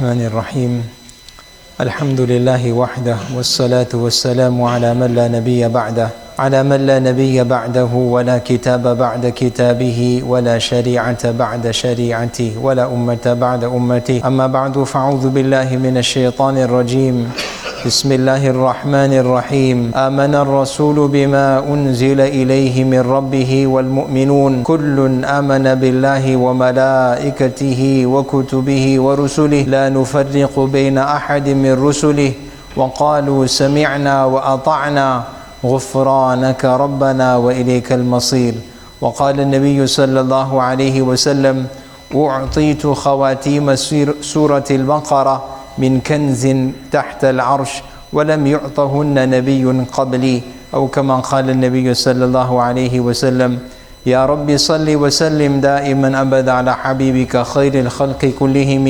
الرحمن الرحيم. الحمد لله وحده والصلاة والسلام على من لا نبي بعده على من لا نبي بعده ولا كتاب بعد كتابه ولا شريعة بعد شريعته ولا أمة بعد أمته. أما بعد فأعوذ بالله من الشيطان الرجيم. بسم الله الرحمن الرحيم آمن الرسول بما أنزل إليه من ربه والمؤمنون كل آمن بالله وملائكته وكتبه ورسله لا نفرق بين أحد من رسله وقالوا سمعنا وأطعنا غفرانك ربنا وإليك المصير وقال النبي صلى الله عليه وسلم أعطيت خواتيم سورة البقرة من كنز تحت العرش ولم يعطهن نبي قبلي أو كما قال النبي صلى الله عليه وسلم يا رب صل وسلم دائما أبدا على حبيبك خير الخلق كلهم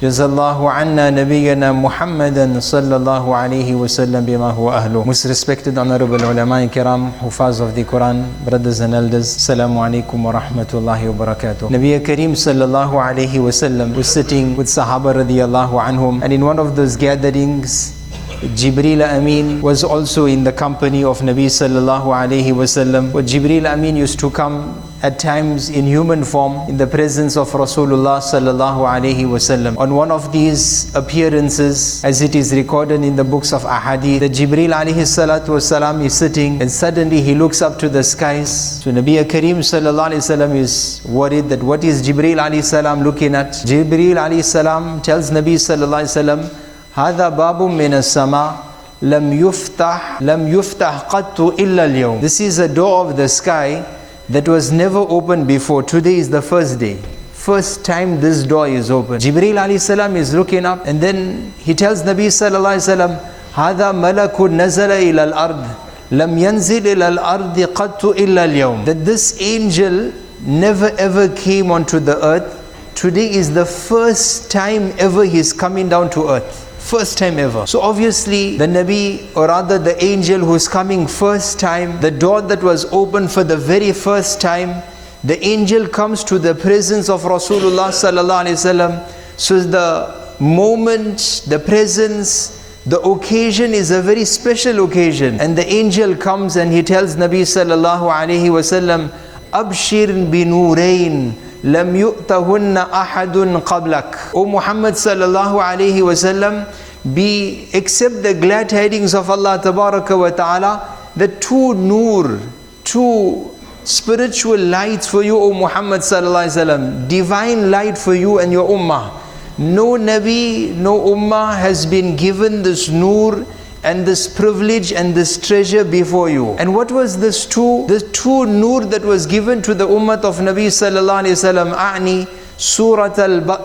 جزا الله عنا نبينا محمدا صلى الله عليه وسلم بما هو أهله Most respected honorable ulama kiram Hufaz of the Quran brothers and elders Assalamu alaikum wa rahmatullahi wa barakatuh Nabi Kareem sallallahu alayhi wa sallam was sitting with Sahaba radiyallahu anhum and in one of those gatherings Jibril Amin was also in the company of Nabi sallallahu alaihi wasallam. Jibril Amin used to come at times in human form in the presence of Rasulullah sallallahu alaihi wasallam. On one of these appearances, as it is recorded in the books of Ahadith, that Jibril alayhi salatu wasalam is sitting and suddenly he looks up to the skies. So Nabi Kareem sallallahu alaihi wasallam is worried that what is Jibril alayhi salam looking at? Jibril alayhi salam tells Nabi sallallahu alaihi wasallam هذا باب من السماء لم يفتح لم يفتح قط إلا اليوم This is a door of the sky that was never opened before. Today is the first day. First time this door is open. Jibreel alayhi salam is looking up and then he tells Nabi sallallahu alayhi wasallam هذا ملك نزل إلى الأرض لم ينزل إلى الأرض قط إلا اليوم That this angel never ever came onto the earth. Today is the first time ever he's coming down to earth. First time ever. So obviously the Nabi or rather the angel who's coming first time, the door that was open for the very first time, the angel comes to the presence of Rasulullah sallallahu alaihi wasallam. So the moment, the presence, the occasion is a very special occasion. And the angel comes and he tells Nabi sallallahu alaihi wasallam, Abshir binurain لم يؤتهن أحد قبلك O Muhammad sallallahu alayhi wasallam be accept the glad tidings of Allah wa ta'ala the two nur two spiritual lights for you O Muhammad sallallahu alayhi wasallam divine light for you and your ummah no Nabi no ummah has been given this nur and this privilege and this treasure before you. And what was this two? The two nur that was given to the ummah of Nabi sallallahu alayhi wasallam. أعني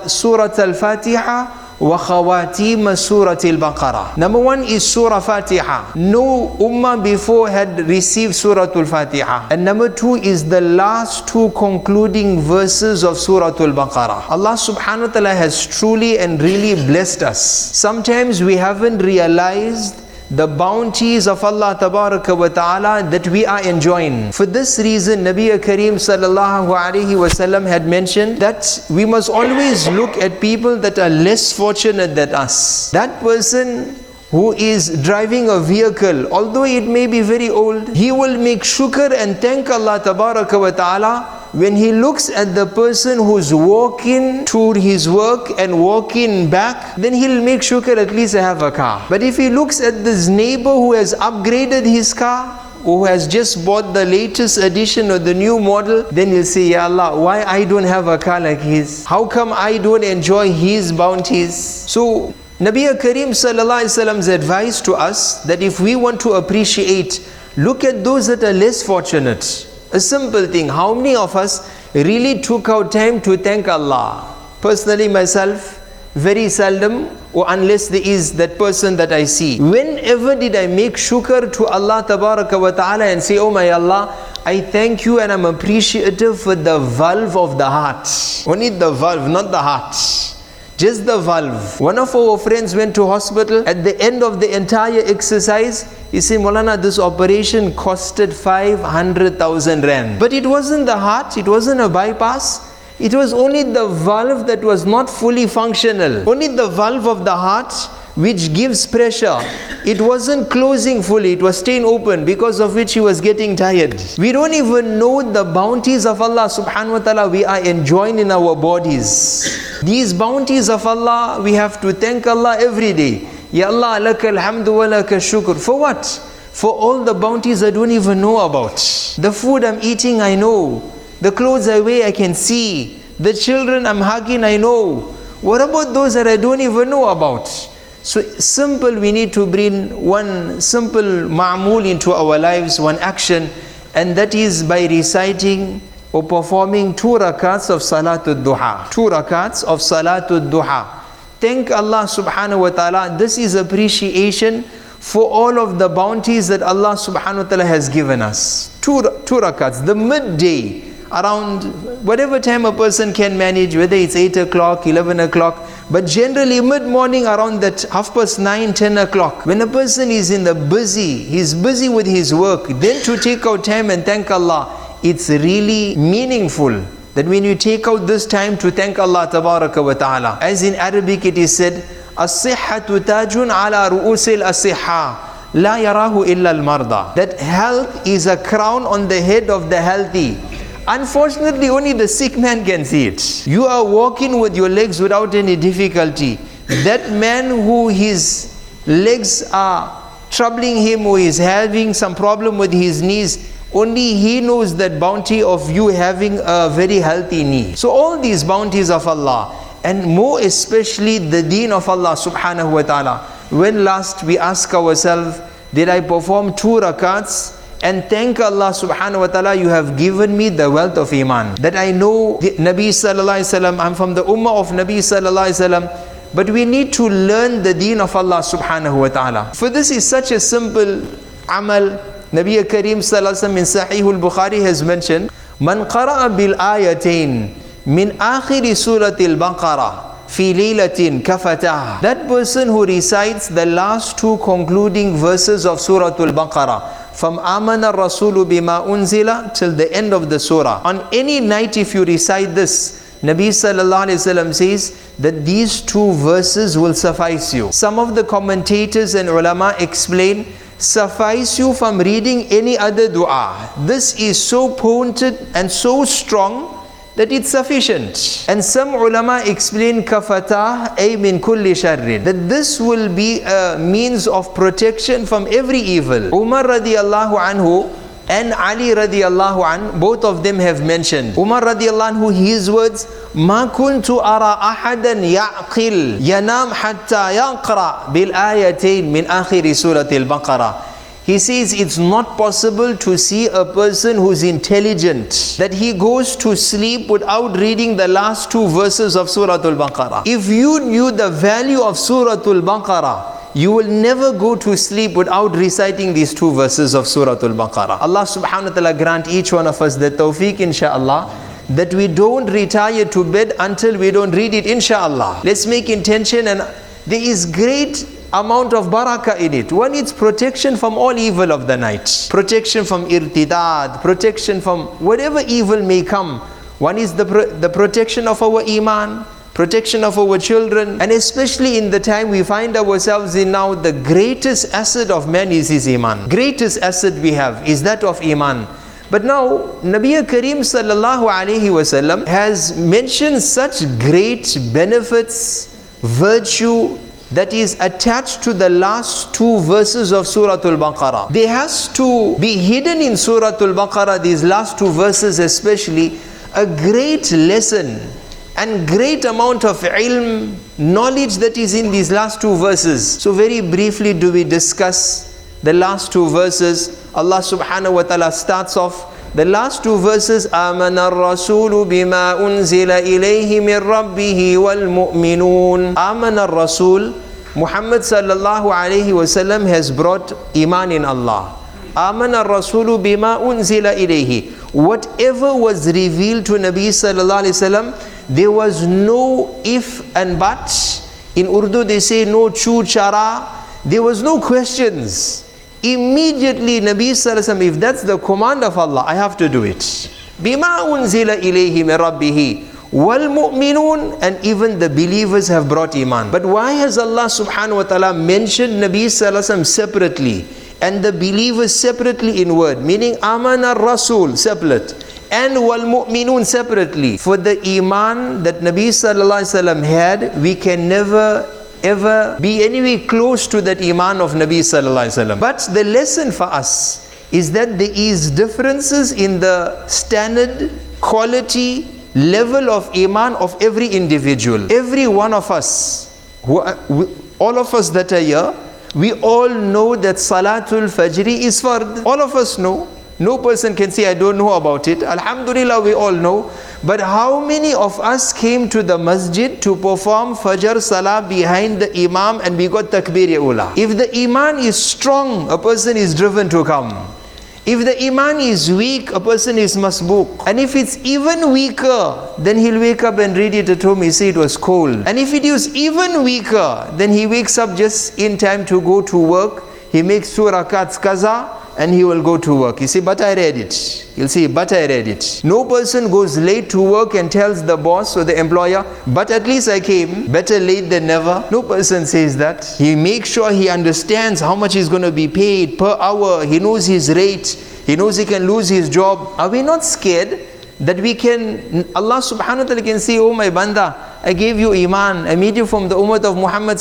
سورة الفاتحة وخواتيم سورة البقرة Number one is Surah Fatiha. No ummah before had received Surah Al-Fatiha. And number two is the last two concluding verses of Surah Al-Baqarah. Allah subhanahu wa ta'ala has truly and really blessed us. Sometimes we haven't realized the bounties of Allah wa ta'ala that we are enjoying. For this reason, Nabi Kareem sallallahu alaihi wasallam had mentioned that we must always look at people that are less fortunate than us. That person who is driving a vehicle, although it may be very old, he will make shukr and thank Allah wa ta'ala when he looks at the person who's walking to his work and walking back, then he'll make shukr at least I have a car. But if he looks at this neighbor who has upgraded his car, who has just bought the latest edition or the new model, then he'll say, Ya Allah, why I don't have a car like his? How come I don't enjoy his bounties? So Nabi Kareem Sallallahu advice to us that if we want to appreciate, look at those that are less fortunate. A simple thing. How many of us really took out time to thank Allah? Personally, myself, very seldom or unless there is that person that I see. Whenever did I make shukr to Allah wa ta'ala and say, Oh my Allah, I thank you and I'm appreciative for the valve of the heart. Only the valve, not the heart. Just the valve. One of our friends went to hospital. At the end of the entire exercise, he said, Molana, this operation costed 500,000 rand. But it wasn't the heart, it wasn't a bypass. It was only the valve that was not fully functional. Only the valve of the heart which gives pressure. It wasn't closing fully, it was staying open because of which he was getting tired. We don't even know the bounties of Allah subhanahu wa ta'ala we are enjoying in our bodies. These bounties of Allah, we have to thank Allah every day. Ya Allah, laka alhamdu wa laka shukr. For what? For all the bounties I don't even know about. The food I'm eating, I know. The clothes I wear, I can see. The children I'm hugging, I know. What about those that I don't even know about? So simple, we need to bring one simple ma'mul into our lives, one action, and that is by reciting or performing two rakats of Salatul Duha. Two rakats of Salatul Duha. Thank Allah subhanahu wa ta'ala. This is appreciation for all of the bounties that Allah subhanahu wa ta'ala has given us. Two, two rakats, the midday around whatever time a person can manage, whether it's 8 o'clock, 11 o'clock, but generally, mid morning around that half past nine, ten o'clock, when a person is in the busy, he's busy with his work, then to take out time and thank Allah, it's really meaningful. That when you take out this time to thank Allah tabaraka wa ta'ala, as in Arabic it is said, As-sihhatu tajun ala ru'usil as-sihha. La yarahu illa al-marda. That health is a crown on the head of the healthy. Unfortunately, only the sick man can see it. You are walking with your legs without any difficulty. That man who his legs are troubling him or is having some problem with his knees, only he knows that bounty of you having a very healthy knee. So all these bounties of Allah and more especially the deen of Allah subhanahu wa ta'ala. When last we ask ourselves, did I perform two rakats and thank Allah subhanahu wa ta'ala you have given me the wealth of iman. That I know the Nabi sallallahu alaihi wasallam I'm from the ummah of Nabi sallallahu alaihi wasallam but we need to learn the deen of Allah subhanahu wa ta'ala. For this is such a simple amal. Nabi Kareem sallallahu alaihi wasallam in Sahih al-Bukhari has mentioned qara'a bil ayatain min akhir surati al-baqarah fi lilatin kafatah. That person who recites the last two concluding verses of surah al-baqarah from Amana Rasulu bima unzila till the end of the surah. On any night, if you recite this, Nabi sallallahu wasallam says that these two verses will suffice you. Some of the commentators and ulama explain suffice you from reading any other dua. This is so pointed and so strong that it's sufficient. And some ulama explain kafatah ay min kulli sharrin. That this will be a means of protection from every evil. Umar radiallahu anhu and Ali radiallahu an, both of them have mentioned. Umar radiallahu anhu, his words, ما كنت أرى أحدا يعقل ينام حتى يقرأ بالآيتين من آخر سورة البقرة. He says it's not possible to see a person who's intelligent that he goes to sleep without reading the last two verses of Surah Al Baqarah. If you knew the value of Surah Al Baqarah, you will never go to sleep without reciting these two verses of Surah Al Baqarah. Allah subhanahu wa ta'ala grant each one of us the tawfiq, inshaAllah, that we don't retire to bed until we don't read it, inshaAllah. Let's make intention, and there is great amount of barakah in it. One is protection from all evil of the night, protection from irtidad, protection from whatever evil may come. One is the, pro- the protection of our iman, protection of our children, and especially in the time we find ourselves in now, the greatest asset of man is his iman. Greatest asset we have is that of iman. But now, Nabi Kareem sallallahu alaihi wasallam has mentioned such great benefits, virtue, that is attached to the last two verses of Surah Al-Baqarah. There has to be hidden in Surah Al-Baqarah, these last two verses especially, a great lesson and great amount of ilm, knowledge that is in these last two verses. So very briefly do we discuss the last two verses. Allah subhanahu wa ta'ala starts off the last two verses آمن الرسول بما أنزل إليه من ربه والمؤمنون آمن الرسول Muhammad sallallahu alayhi wasallam has brought iman in Allah. آمن الرسول بما أنزل إليه Whatever was revealed to Nabi sallallahu alayhi wasallam, there was no if and but. In Urdu they say no chu chara. There was no questions. Immediately Nabi Sallallahu if that's the command of Allah, I have to do it. Unzila ilayhi min rabbihi. Wal mu'minun and even the believers have brought iman. But why has Allah subhanahu wa ta'ala mentioned Nabi Sallallahu separately and the believers separately in word? Meaning amana rasul separate and wal mu'minun separately. For the iman that Nabi Sallallahu Alaihi Wasallam had, we can never ever be anywhere close to that iman of Nabi Sallallahu Alaihi Wasallam. But the lesson for us is that there is differences in the standard, quality, level of iman of every individual. Every one of us, who are, all of us that are here, we all know that Salatul Fajr is fard. All of us know. No person can say, I don't know about it. Alhamdulillah, we all know. But how many of us came to the masjid to perform Fajr Salah behind the Imam and we got Takbir Ula? If the Iman is strong, a person is driven to come. If the Iman is weak, a person is masbook. And if it's even weaker, then he'll wake up and read it at home. He say it was cold. And if it is even weaker, then he wakes up just in time to go to work. He makes two rakats kaza and he will go to work. You see, but I read it. You'll see, but I read it. No person goes late to work and tells the boss or the employer, but at least I came. Better late than never. No person says that. He makes sure he understands how much he's going to be paid per hour. He knows his rate. He knows he can lose his job. Are we not scared? that we can, Allah subhanahu wa ta'ala can say, Oh my banda, I gave you iman, I made you from the ummah of Muhammad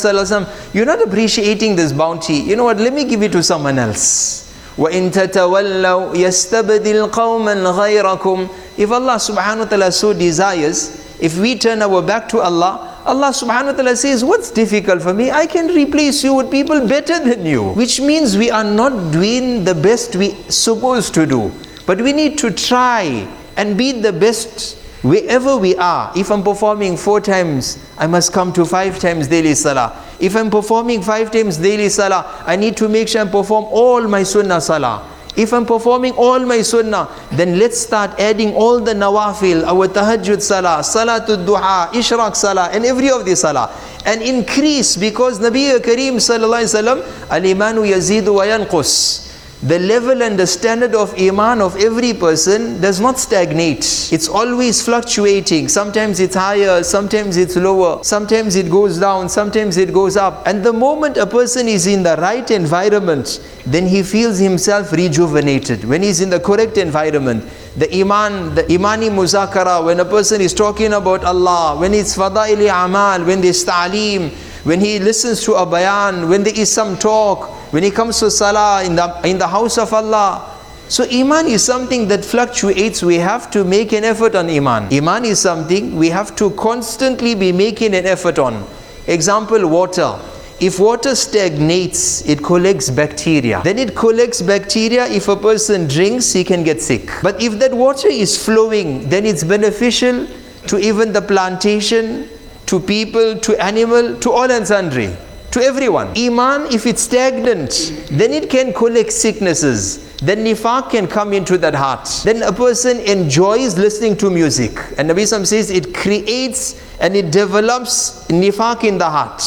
You're not appreciating this bounty. You know what? Let me give it to someone else. وَإِن تَتَوَلَّوْا يَسْتَبْدِلْ قَوْمًا غَيْرَكُمْ If Allah subhanahu wa ta'ala so desires, if we turn our back to Allah, Allah subhanahu wa ta'ala says, What's difficult for me? I can replace you with people better than you. Which means we are not doing the best we supposed to do. But we need to try and be the best wherever we are. If I'm performing four times, I must come to five times daily salah. If I'm performing five times daily salah, I need to make sure I perform all my sunnah salah. If I'm performing all my sunnah, then let's start adding all the nawafil, our tahajjud salah, salatul duha, ishraq salah, and every of the salah. And increase because Nabi Kareem sallallahu alayhi wa sallam, al-imanu yazidu wa yanqus the level and the standard of iman of every person does not stagnate. It's always fluctuating. Sometimes it's higher, sometimes it's lower, sometimes it goes down, sometimes it goes up. And the moment a person is in the right environment, then he feels himself rejuvenated. When he's in the correct environment, the iman, the imani muzakara, when a person is talking about Allah, when it's fada'ili amal, when there's ta'aleem, when he listens to a bayan, when there is some talk, when he comes to salah in the, in the house of Allah. So iman is something that fluctuates. We have to make an effort on iman. Iman is something we have to constantly be making an effort on. Example, water. If water stagnates, it collects bacteria. Then it collects bacteria. If a person drinks, he can get sick. But if that water is flowing, then it's beneficial to even the plantation, to people, to animal, to all and sundry, to everyone. Iman, if it's stagnant, then it can collect sicknesses. Then nifaq can come into that heart. Then a person enjoys listening to music. And Nabi Sam says it creates and it develops nifaq in the heart.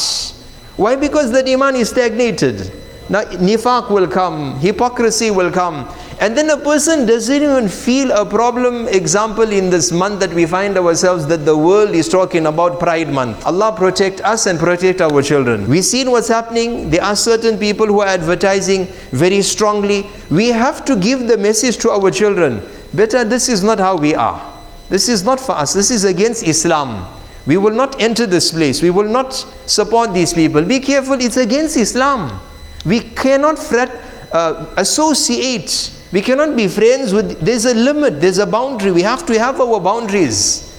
Why? Because that iman is stagnated. Now nifaq will come, hypocrisy will come. And then a person doesn't even feel a problem. Example in this month that we find ourselves that the world is talking about Pride Month. Allah protect us and protect our children. We've seen what's happening. There are certain people who are advertising very strongly. We have to give the message to our children. Better, this is not how we are. This is not for us. This is against Islam. We will not enter this place. We will not support these people. Be careful, it's against Islam. We cannot fret, uh, associate. We cannot be friends with, there's a limit, there's a boundary. We have to have our boundaries.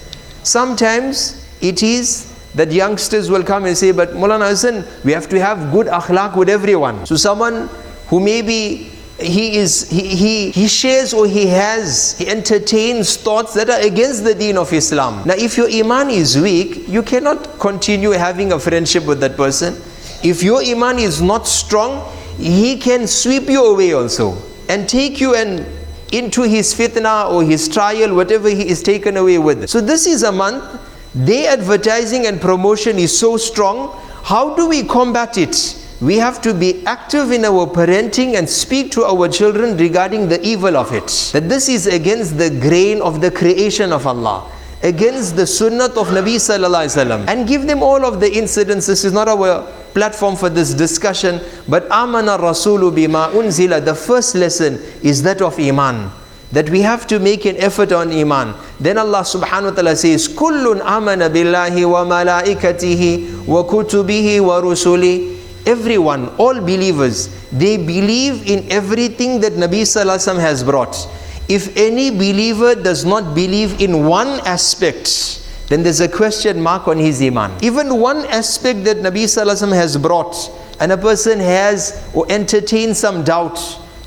Sometimes it is that youngsters will come and say, but Mulana Hassan, we have to have good akhlaq with everyone. So someone who maybe he is he, he he shares or he has he entertains thoughts that are against the deen of islam now if your iman is weak you cannot continue having a friendship with that person if your iman is not strong he can sweep you away also and take you and into his fitna or his trial whatever he is taken away with so this is a month day advertising and promotion is so strong how do we combat it we have to be active in our parenting and speak to our children regarding the evil of it. That this is against the grain of the creation of Allah, against the sunnah of Nabi Sallallahu Alaihi Wasallam, and give them all of the incidents. This is not our platform for this discussion, but Amana Rasulu bima unzila. The first lesson is that of Iman. That we have to make an effort on Iman. Then Allah subhanahu wa ta'ala says, Kullun amana billahi wa malaikatihi wa kutubihi wa rusuli everyone, all believers, they believe in everything that Nabi Sallallahu has brought. If any believer does not believe in one aspect, then there's a question mark on his iman. Even one aspect that Nabi Sallallahu has brought, and a person has or entertains some doubt,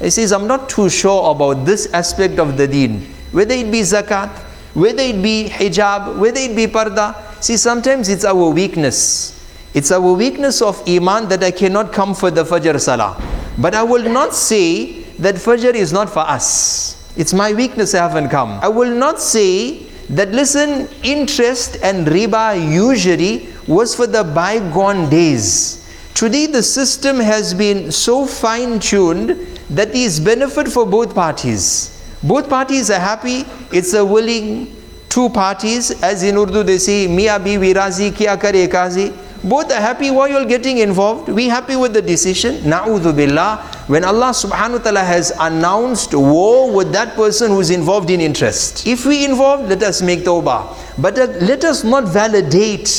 he says, I'm not too sure about this aspect of the deen. Whether it be zakat, whether it be hijab, whether it be parda. See, sometimes it's our weakness. It's our weakness of Iman that I cannot come for the Fajr Salah. But I will not say that Fajr is not for us. It's my weakness I haven't come. I will not say that listen, interest and riba usury was for the bygone days. Today the system has been so fine-tuned that that is benefit for both parties. Both parties are happy. It's a willing two parties. As in Urdu they say, Mia bi virazi kya kare kazi both are happy why you're getting involved? We happy with the decision. Na'udhu billah. When allah subhanahu wa ta'ala has announced war with that person who's involved in interest. If we involved let us make tawbah. But uh, let us not validate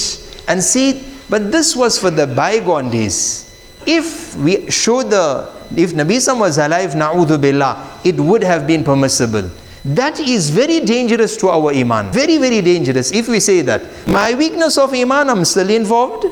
and see but this was for the bygone days. If we show the if nabi sam was alive na'udhu billah it would have been permissible that is very dangerous to our iman. Very, very dangerous if we say that. My weakness of iman, I'm still involved.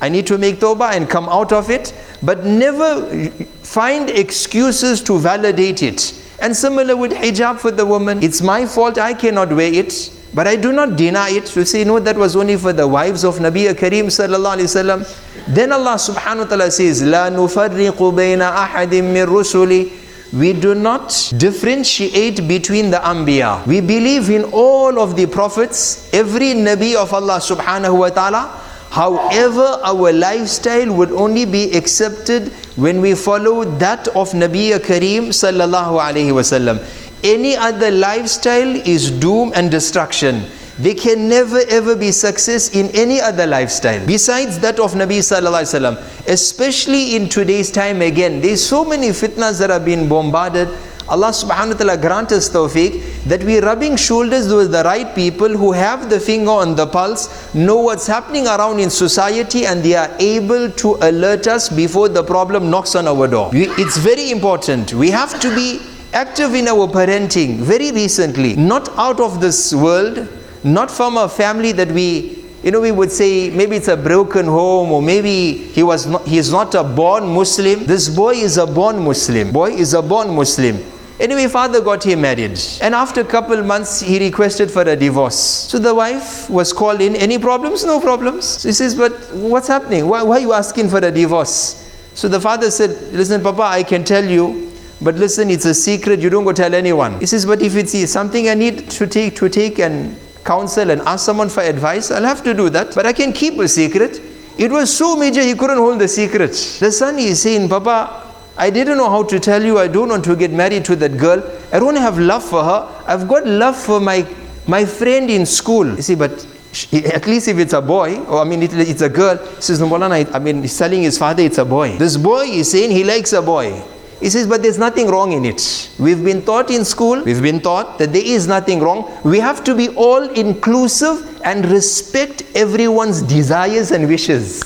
I need to make tawbah and come out of it. But never find excuses to validate it. And similar with hijab for the woman. It's my fault, I cannot wear it. But I do not deny it. To say, no, that was only for the wives of Nabi Kareem sallallahu alayhi wasallam. Then Allah subhanahu wa ta'ala says, لا نفرق بين أحد من رسلي we do not differentiate between the Anbiya. We believe in all of the prophets, every Nabi of Allah subhanahu wa ta'ala. However, our lifestyle would only be accepted when we follow that of Nabi Kareem sallallahu alayhi wasallam. Any other lifestyle is doom and destruction. They can never ever be success in any other lifestyle besides that of Nabi Sallallahu Alaihi Wasallam. Especially in today's time again, there's so many fitnas that are being bombarded. Allah subhanahu wa ta'ala grant us tawfiq that we're rubbing shoulders with the right people who have the finger on the pulse, know what's happening around in society and they are able to alert us before the problem knocks on our door. It's very important. We have to be active in our parenting very recently, not out of this world, not from a family that we you know we would say maybe it's a broken home or maybe he was not he is not a born muslim. This boy is a born muslim. Boy is a born muslim. Anyway father got him married. And after a couple months he requested for a divorce. So the wife was called in any problems? No problems. So he says but what's happening? Why, why are you asking for a divorce? So the father said listen papa i can tell you but listen, it's a secret. You don't go tell anyone. He says, but if it's something I need to take to take and counsel and ask someone for advice, I'll have to do that. But I can keep a secret. It was so major he couldn't hold the secret. The son is saying, Papa, I didn't know how to tell you. I don't want to get married to that girl. I don't have love for her. I've got love for my my friend in school. You see, but sh- at least if it's a boy, or I mean, it, it's a girl, says, no, Maulana, I mean, he's telling his father it's a boy. This boy is saying he likes a boy. He says, but there's nothing wrong in it. We've been taught in school, we've been taught that there is nothing wrong. We have to be all inclusive and respect everyone's desires and wishes.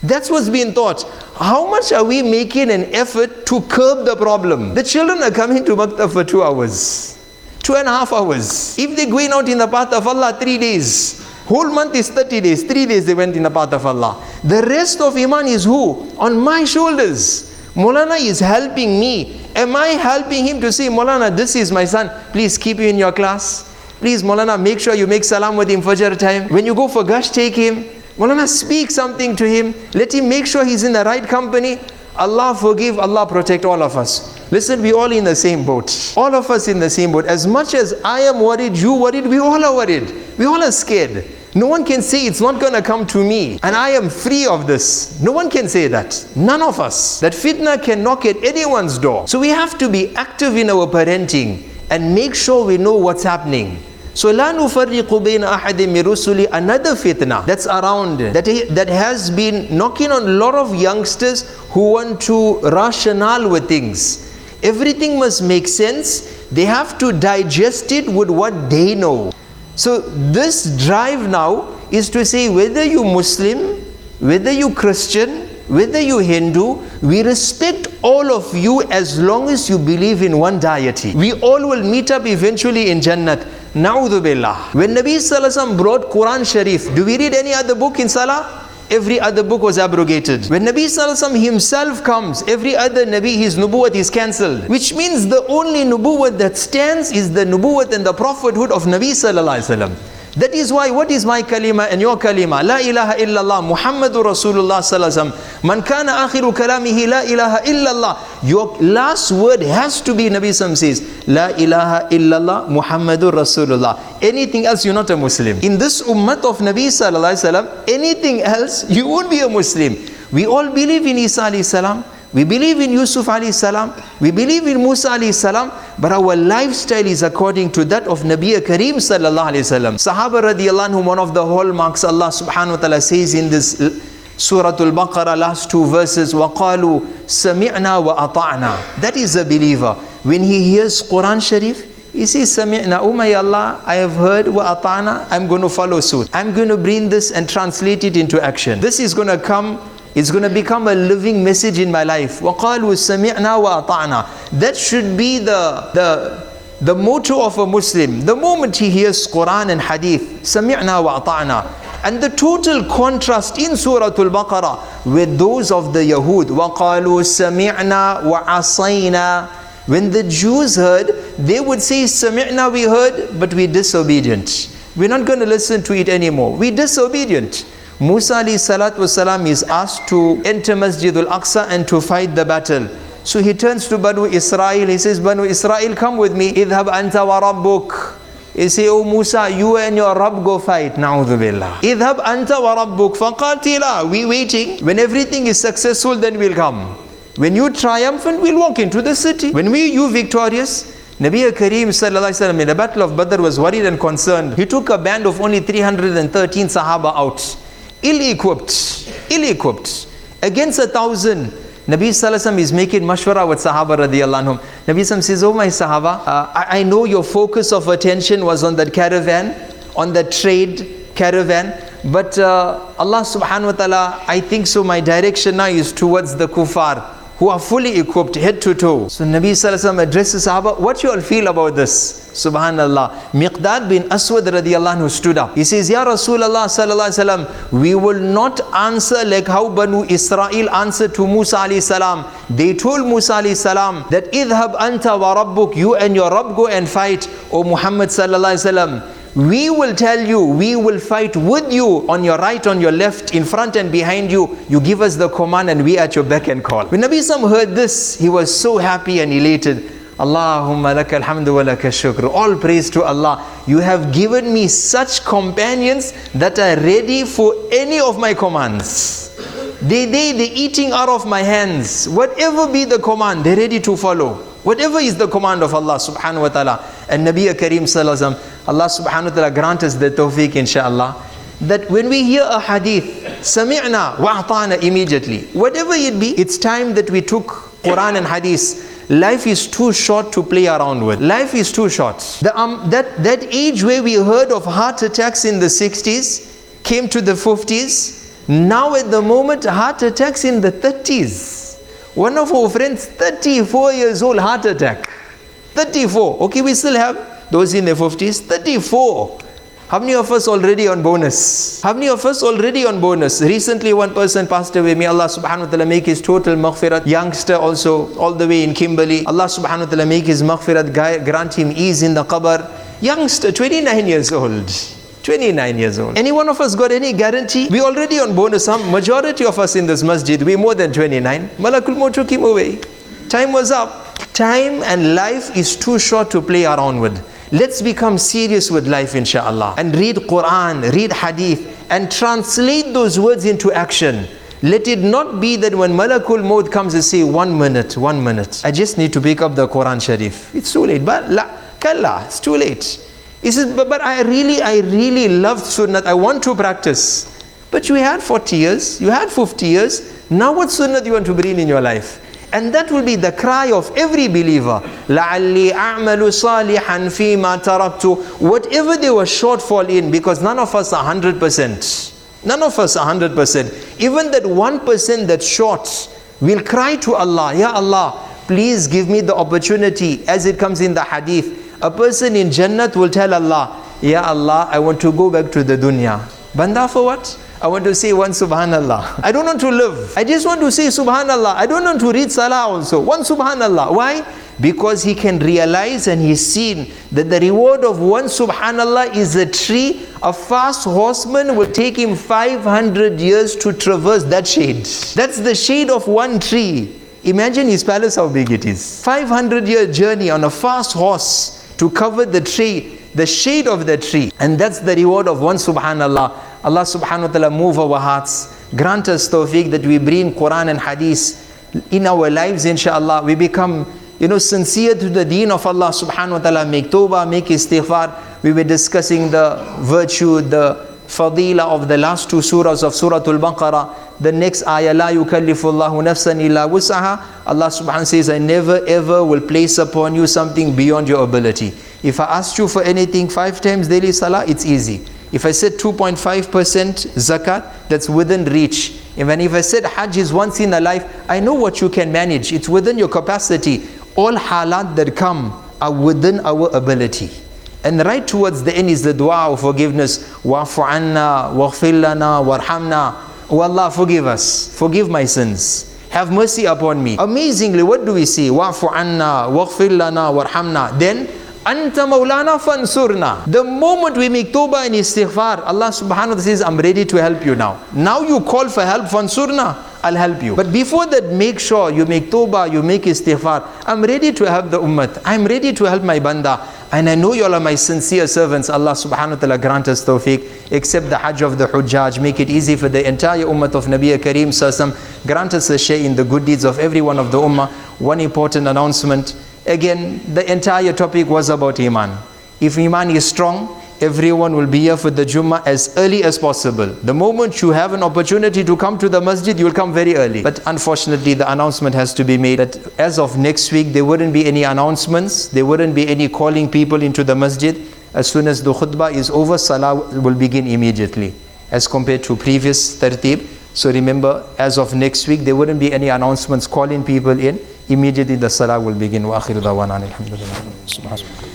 That's what's being taught. How much are we making an effort to curb the problem? The children are coming to Maktab for two hours, two and a half hours. If they're going out in the path of Allah three days, whole month is 30 days, three days they went in the path of Allah. The rest of Iman is who? On my shoulders. Molana is helping me. Am I helping him to say, Molana, this is my son, please keep him in your class? Please, Molana, make sure you make salam with him Fajr time. When you go for gasht, take him. Molana, speak something to him. Let him make sure he's in the right company. Allah forgive, Allah protect all of us. Listen, we all in the same boat. All of us in the same boat. As much as I am worried, you worried, we all are worried. We all are scared. No one can say it's not going to come to me and I am free of this. No one can say that. None of us. That fitna can knock at anyone's door. So we have to be active in our parenting and make sure we know what's happening. So لا نفرق بين أحد من رسلي another fitna that's around that that has been knocking on a lot of youngsters who want to rationale with things. Everything must make sense. They have to digest it with what they know. So this drive now is to say whether you Muslim, whether you Christian, whether you Hindu, we respect all of you as long as you believe in one deity. We all will meet up eventually in Jannat. Na'udhu billah. When Nabi Sallallahu brought Quran Sharif, do we read any other book in Salah? Every other book was abrogated. When Nabi Sallallahu himself comes, every other Nabi, his nubuwwat is cancelled. Which means the only nubuwwat that stands is the nubuwwat and the prophethood of Nabi Sallallahu Wasallam. That is why, what is my kalima and your kalima? La ilaha illallah Muhammadur Rasulullah sallallahu. Man kana akhiru kalamihi la ilaha illallah. Your last word has to be Nabi Sallam says, La ilaha illallah Muhammadur Rasulullah. Anything else, you're not a Muslim. In this ummat of Nabi sallallahu anything else, you won't be a Muslim. We all believe in Isa alayhi salam. We believe in Yusuf alayhi salam. We believe in Musa alayhi salam. But our lifestyle is according to that of Nabi Kareem sallallahu alayhi wasallam. Sahaba radiallahu anhu, one of the hallmarks Allah subhanahu wa ta'ala says in this Surah Al-Baqarah, last two verses, وَقَالُوا سَمِعْنَا وَأَطَعْنَا That is a believer. When he hears Quran Sharif, he says, Sami'na, oh my Allah, I have heard wa ata'na, I'm going to follow suit. I'm going to bring this and translate it into action. This is going to come, it's going to become a living message in my life. وَقَالُوا سَمِعْنَا وَأَطَعْنَا That should be the, the, the motto of a Muslim. The moment he hears Quran and Hadith, سَمِعْنَا وَأَطَعْنَا and the total contrast in Surah Al-Baqarah with those of the Yahud. وَقَالُوا سَمِعْنَا وَعَصَيْنَا When the Jews heard, they would say, Sami'na we heard, but we're disobedient. We're not going to listen to it anymore. We're disobedient. Musa wasalam is asked to enter Masjid al-Aqsa and to fight the battle. So he turns to Banu Israel, he says, Banu Israel, come with me. Idhab anta wa rabbuk. He say, Oh Musa, you and your Rabb go fight. Na'udhu billah. Idhab anta wa rabbuk faqatila. We waiting. When everything is successful, then we'll come. When you triumphant, we'll walk into the city. When we, you victorious, Nabi Kareem wasallam in the battle of Badr was worried and concerned. He took a band of only 313 Sahaba out, ill-equipped, ill-equipped, against a thousand. Nabi wasallam is making mashwara with Sahaba radiyallahu anhum. Nabi Sam says, Oh my Sahaba, uh, I, I know your focus of attention was on that caravan, on that trade caravan. But uh, Allah subhanahu wa ta'ala, I think so my direction now is towards the kuffar who are fully equipped head to toe. So Nabi Sallallahu addresses Sahaba, what you all feel about this? Subhanallah. Miqdad bin Aswad radiallahu anhu stood up. He says, Ya Rasulullah sallallahu alayhi we will not answer like how Banu Israel answered to Musa alayhi salam. They told Musa alayhi salam that idhab anta wa rabbuk, you and your Rabb go and fight. O Muhammad sallallahu alayhi wasallam. We will tell you, we will fight with you on your right, on your left, in front and behind you. You give us the command and we at your beck and call. When Nabi Sam heard this, he was so happy and elated. Allahumma laka alhamdu wa laka shukr. All praise to Allah. You have given me such companions that are ready for any of my commands. They, they, they eating out of my hands. Whatever be the command, they're ready to follow. Whatever is the command of Allah subhanahu wa ta'ala. And Nabi Kareem sallallahu Allah subhanahu wa ta'ala grant us the tawfiq inshaAllah. That when we hear a hadith, sami'na wa'atana immediately. Whatever it be, it's time that we took Quran and hadith. Life is too short to play around with. Life is too short. The, um, that, that age where we heard of heart attacks in the 60s came to the 50s. Now at the moment, heart attacks in the 30s. One of our friends, 34 years old, heart attack. 34. Okay, we still have those in their 50s. 34. How many of us already on bonus? How many of us already on bonus? Recently, one person passed away. May Allah subhanahu wa ta'ala make his total maghfirat. Youngster also, all the way in Kimberley. Allah subhanahu wa ta'ala make his maghfirat, grant him ease in the qabr. Youngster, 29 years old. 29 years old. Any one of us got any guarantee? We already on bonus. Some majority of us in this masjid, we more than 29. Malakul Maut took him away. Time was up. Time and life is too short to play around with. Let's become serious with life, inshallah, and read Quran, read Hadith, and translate those words into action. Let it not be that when Malakul Maut comes and say, one minute, one minute, I just need to pick up the Quran Sharif. It's too late. But la, kalla, it's too late. He says, but, but I really, I really love Sunnah. I want to practice. But you had 40 years, you had 50 years. Now what Sunnah do you want to bring in your life? And that will be the cry of every believer. لَعَلِّي أَعْمَلُ صَالِحًا فِي مَا تَرَكْتُ Whatever they were shortfall in, because none of us are 100%. None of us are 100%. Even that 1% that's short, we'll cry to Allah, Ya Allah, please give me the opportunity as it comes in the hadith. A person in Jannat will tell Allah, Ya Allah, I want to go back to the dunya. Banda for what? I want to say one subhanallah. I don't want to live. I just want to say subhanallah. I don't want to read salah also. One subhanallah. Why? Because he can realize and he's seen that the reward of one subhanallah is a tree. A fast horseman will take him 500 years to traverse that shade. That's the shade of one tree. Imagine his palace how big it is. 500 year journey on a fast horse to cover the tree, the shade of the tree. And that's the reward of one subhanallah. Allah subhanahu wa ta'ala move our hearts. Grant us tawfiq that we bring Quran and Hadith in our lives inshallah. We become you know, sincere to the deen of Allah subhanahu wa ta'ala, make tawbah, make istighfar. We were discussing the virtue, the fadila of the last two surahs of Surah Al-Baqarah. The next ayah, La yukallifullahu nafsan illa wusaha. Allah subhanahu wa ta'ala says, I never ever will place upon you something beyond your ability. If I asked you for anything five times daily salah, it's easy. If I said 2.5% zakat, that's within reach. Even if I said hajj is once in a life, I know what you can manage. It's within your capacity. All halat that come are within our ability. And right towards the end is the dua of forgiveness. Wa'fu anna, waghfir lana, warhamna. Oh Allah, forgive us. Forgive my sins. Have mercy upon me. Amazingly, what do we see? Wa'fu anna, waghfir lana, warhamna. Then, Anta maulana fansurna. The moment we make tawbah and istighfar, Allah subhanahu wa ta'ala says, I'm ready to help you now. Now you call for help, fansurna. I'll help you. But before that, make sure you make tawbah, you make istighfar. I'm ready to help the ummah. I'm ready to help my banda. And I know you all are my sincere servants. Allah subhanahu wa ta'ala grant us tawfiq. Accept the hajj of the hujjaj. Make it easy for the entire ummah of Nabi Kareem Sassam. Grant us a share in the good deeds of every one of the ummah. One important announcement. Again, the entire topic was about Iman. If Iman is strong, everyone will be here for the Jummah as early as possible. The moment you have an opportunity to come to the masjid, you will come very early. But unfortunately, the announcement has to be made that as of next week, there wouldn't be any announcements, there wouldn't be any calling people into the masjid. As soon as the khutbah is over, salah will begin immediately as compared to previous tartib. So remember, as of next week, there wouldn't be any announcements calling people in. Immediately the salah will begin. Wa akhiru dawana alhamdulillah. Subhanallah.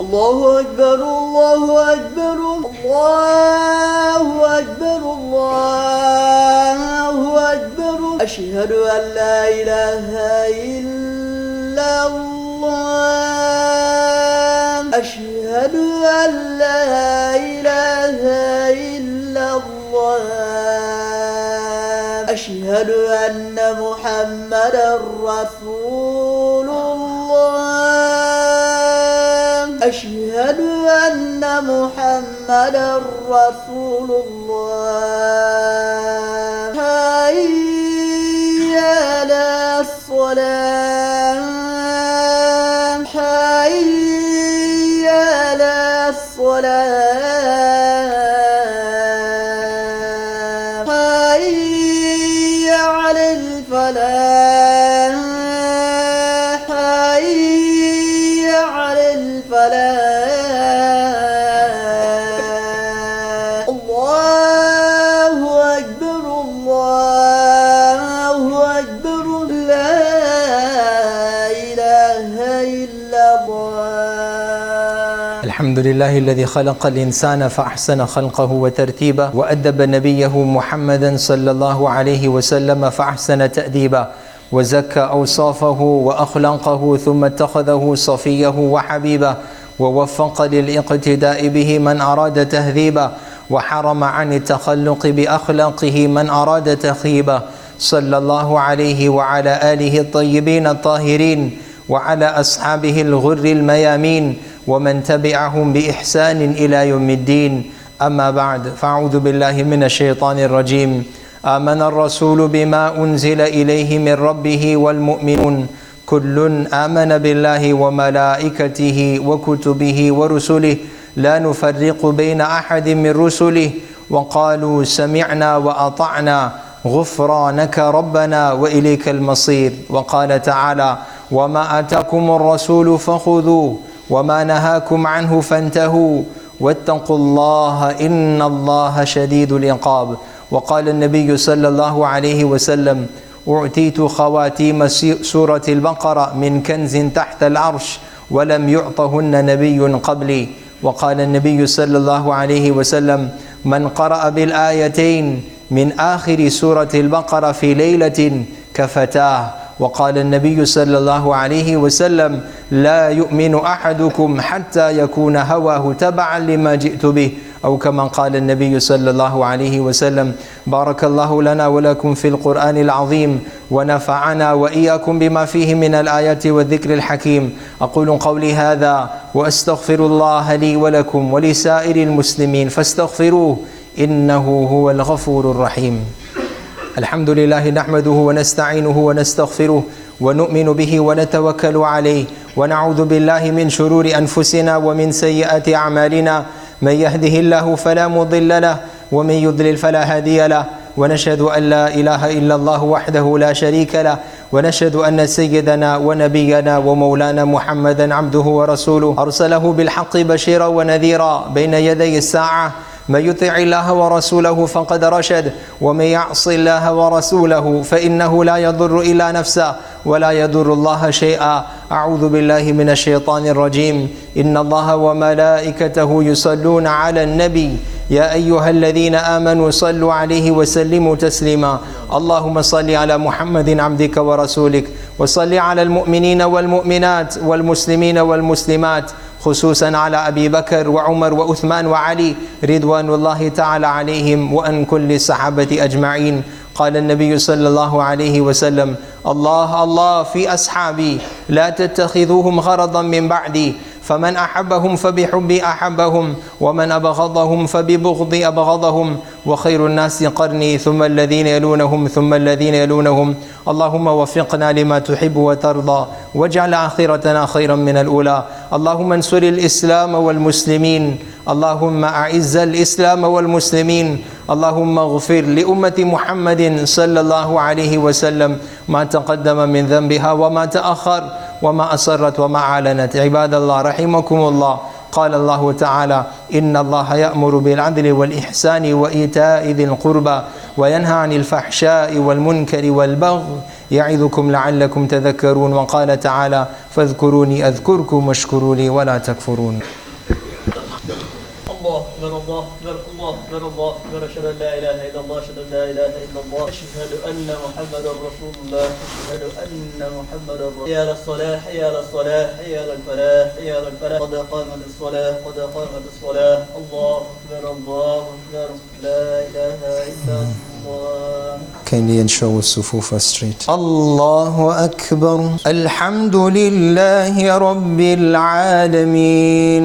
الله أكبر الله أكبر الله أكبر الله أكبر أشهد أن لا إله إلا محمدا رسول الله. أشهد أن محمدا رسول الله. الحمد لله الذي خلق الإنسان فأحسن خلقه وترتيبه وأدب نبيه محمدا صلى الله عليه وسلم فأحسن تأديبه وزكى أوصافه وأخلاقه ثم اتخذه صفيه وحبيبه ووفق للإقتداء به من أراد تهذيبه وحرم عن التخلق بأخلاقه من أراد تخيبه صلى الله عليه وعلى آله الطيبين الطاهرين وعلى أصحابه الغر الميامين ومن تبعهم بإحسان إلى يوم الدين. أما بعد فأعوذ بالله من الشيطان الرجيم. آمن الرسول بما أنزل إليه من ربه والمؤمنون. كل آمن بالله وملائكته وكتبه ورسله. لا نفرق بين أحد من رسله. وقالوا سمعنا وأطعنا. غفرانك ربنا وإليك المصير. وقال تعالى وما آتاكم الرسول فخذوه وما نهاكم عنه فانتهوا. واتقوا الله إن الله شديد العقاب. وقال النبي صلى الله عليه وسلم أعطيت خواتيم سورة البقرة من كنز تحت العرش ولم يعطهن نبي قبلي. وقال النبي صلى الله عليه وسلم من قرأ بالآيتين من آخر سورة البقرة في ليلة كفتاه. وقال النبي صلى الله عليه وسلم لا يؤمن أحدكم حتى يكون هواه تبعا لما جئت به. أو كما قال النبي صلى الله عليه وسلم بارك الله لنا ولكم في القرآن العظيم ونفعنا وإياكم بما فيه من الآيات والذكر الحكيم. أقول قولي هذا وأستغفر الله لي ولكم ولسائر المسلمين فاستغفروه إنه هو الغفور الرحيم. الحمد لله نحمده ونستعينه ونستغفره ونؤمن به ونتوكل عليه ونعوذ بالله من شرور أنفسنا ومن سيئات أعمالنا. من يهده الله فلا مضل له ومن يضلل فلا هادي له. ونشهد أن لا إله إلا الله وحده لا شريك له. ونشهد أن سيدنا ونبينا ومولانا محمدا عبده ورسوله. أرسله بالحق بشيرا ونذيرا بين يدي الساعة. من يطع الله ورسوله فقد رشد ومن يعص الله ورسوله فإنه لا يضر إلا نفسه ولا يضر الله شيئا. أعوذ بالله من الشيطان الرجيم. إن الله وملائكته يصلون على النبي. يا أيها الذين آمنوا صلوا عليه وسلموا تسليما. اللهم صل على محمد عبدك ورسولك وصل على المؤمنين والمؤمنات والمسلمين والمسلمات. خصوصا على أبي بكر وعمر وعثمان وعلي رضوان الله تعالى عليهم وأن كل الصحابة أجمعين. قال النبي صلى الله عليه وسلم الله الله في أصحابي لا تتخذوهم غرضا من بعدي. فمن أحبهم فبحبي أحبهم ومن أبغضهم فببغضي أبغضهم. وخير الناس قرني ثم الذين يلونهم ثم الذين يلونهم. اللهم وفقنا لما تحب وترضى واجعل آخرتنا خيرا من الأولى. اللهم انصر الإسلام والمسلمين. اللهم أعز الإسلام والمسلمين. اللهم اغفر لأمة محمد صلى الله عليه وسلم ما تقدم من ذنبها وما تأخر. وما أسرت وما أعلنت. عباد الله رحمكم الله. قال الله تعالى إن الله يأمر بالعدل والإحسان وإيتاء ذي القربى وينهى عن الفحشاء والمنكر والبغي يعظكم لعلكم تذكرون. وقال تعالى فاذكروني أذكركم واشكروا لي ولا تكفرون. أكبر الله أكبر الله أكبر الله أكبر. أشهد أن لا إله إلا الله أشهد أن لا إله إلا الله. أشهد أن محمدا رسول الله أشهد أن محمدا رسول. الله يا على يا حي يا للفلاح يا للفلاح قد قامت الصلاة قد قامت الصلاة. الله أكبر الله أكبر. لا إله إلا الله. كان ينشو الصفوف ستريت الله أكبر الحمد لله رب العالمين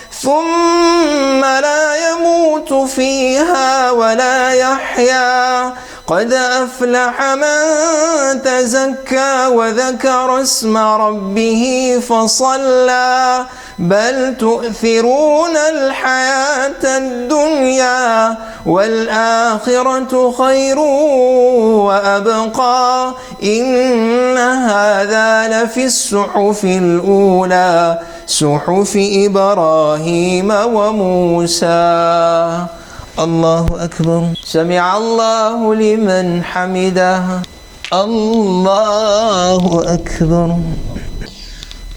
ثم لا يموت فيها ولا يحيا. قد أفلح من تزكى وذكر اسم ربه فصلى. بل تؤثرون الحياة الدنيا والآخرة خير وأبقى إن هذا لفي الصحف الأولى صحف إبراهيم وموسى. الله أكبر. سمع الله لمن حمده. الله أكبر.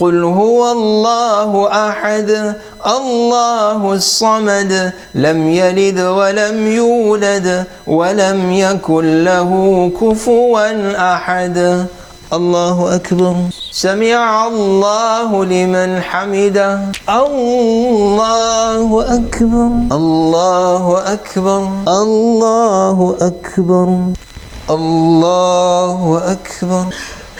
قل هو الله أحد الله الصمد لم يلد ولم يولد ولم يكن له كفوا أحد. الله أكبر. سمع الله لمن حمده. الله أكبر. الله أكبر. الله أكبر. الله أكبر.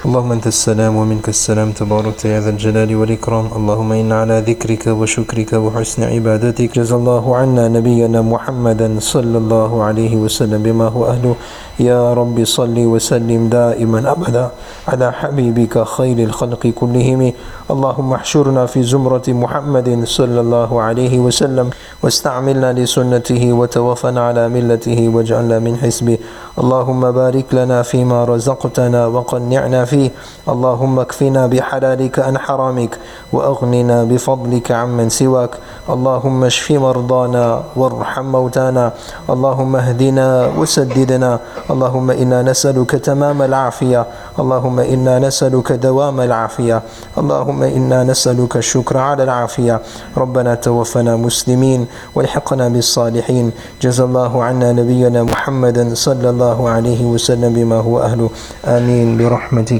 اللهم أنت السلام ومنك السلام تبارك يا ذا الجلال والإكرام. اللهم إنا على ذكرك وشكرك وحسن عبادتك. جزا الله عنا نبينا محمدا صلى الله عليه وسلم بما هو أهله. يا رب صل وسلم دائما أبدا على حبيبك خير الخلق كلهم. اللهم احشرنا في زمرة محمد صلى الله عليه وسلم. واستعملنا لسنته وتوفنا على ملته واجعلنا من حزبه اللهم بارك لنا فيما رزقتنا وقنعنا فيه. اللهم اكفنا بحلالك عن حرامك وأغننا بفضلك عمن سواك. اللهم اشف مرضانا وارحم موتانا. اللهم اهدنا وسددنا. اللهم إنا نسألك تمام العافية. اللهم إنا نسألك دوام العافية. اللهم إنا نسألك الشكر على العافية. ربنا توفنا مسلمين والحقنا بالصالحين. جزا الله عنا نبينا محمدا صلى الله عليه وسلم بما هو أهله. آمين برحمتك.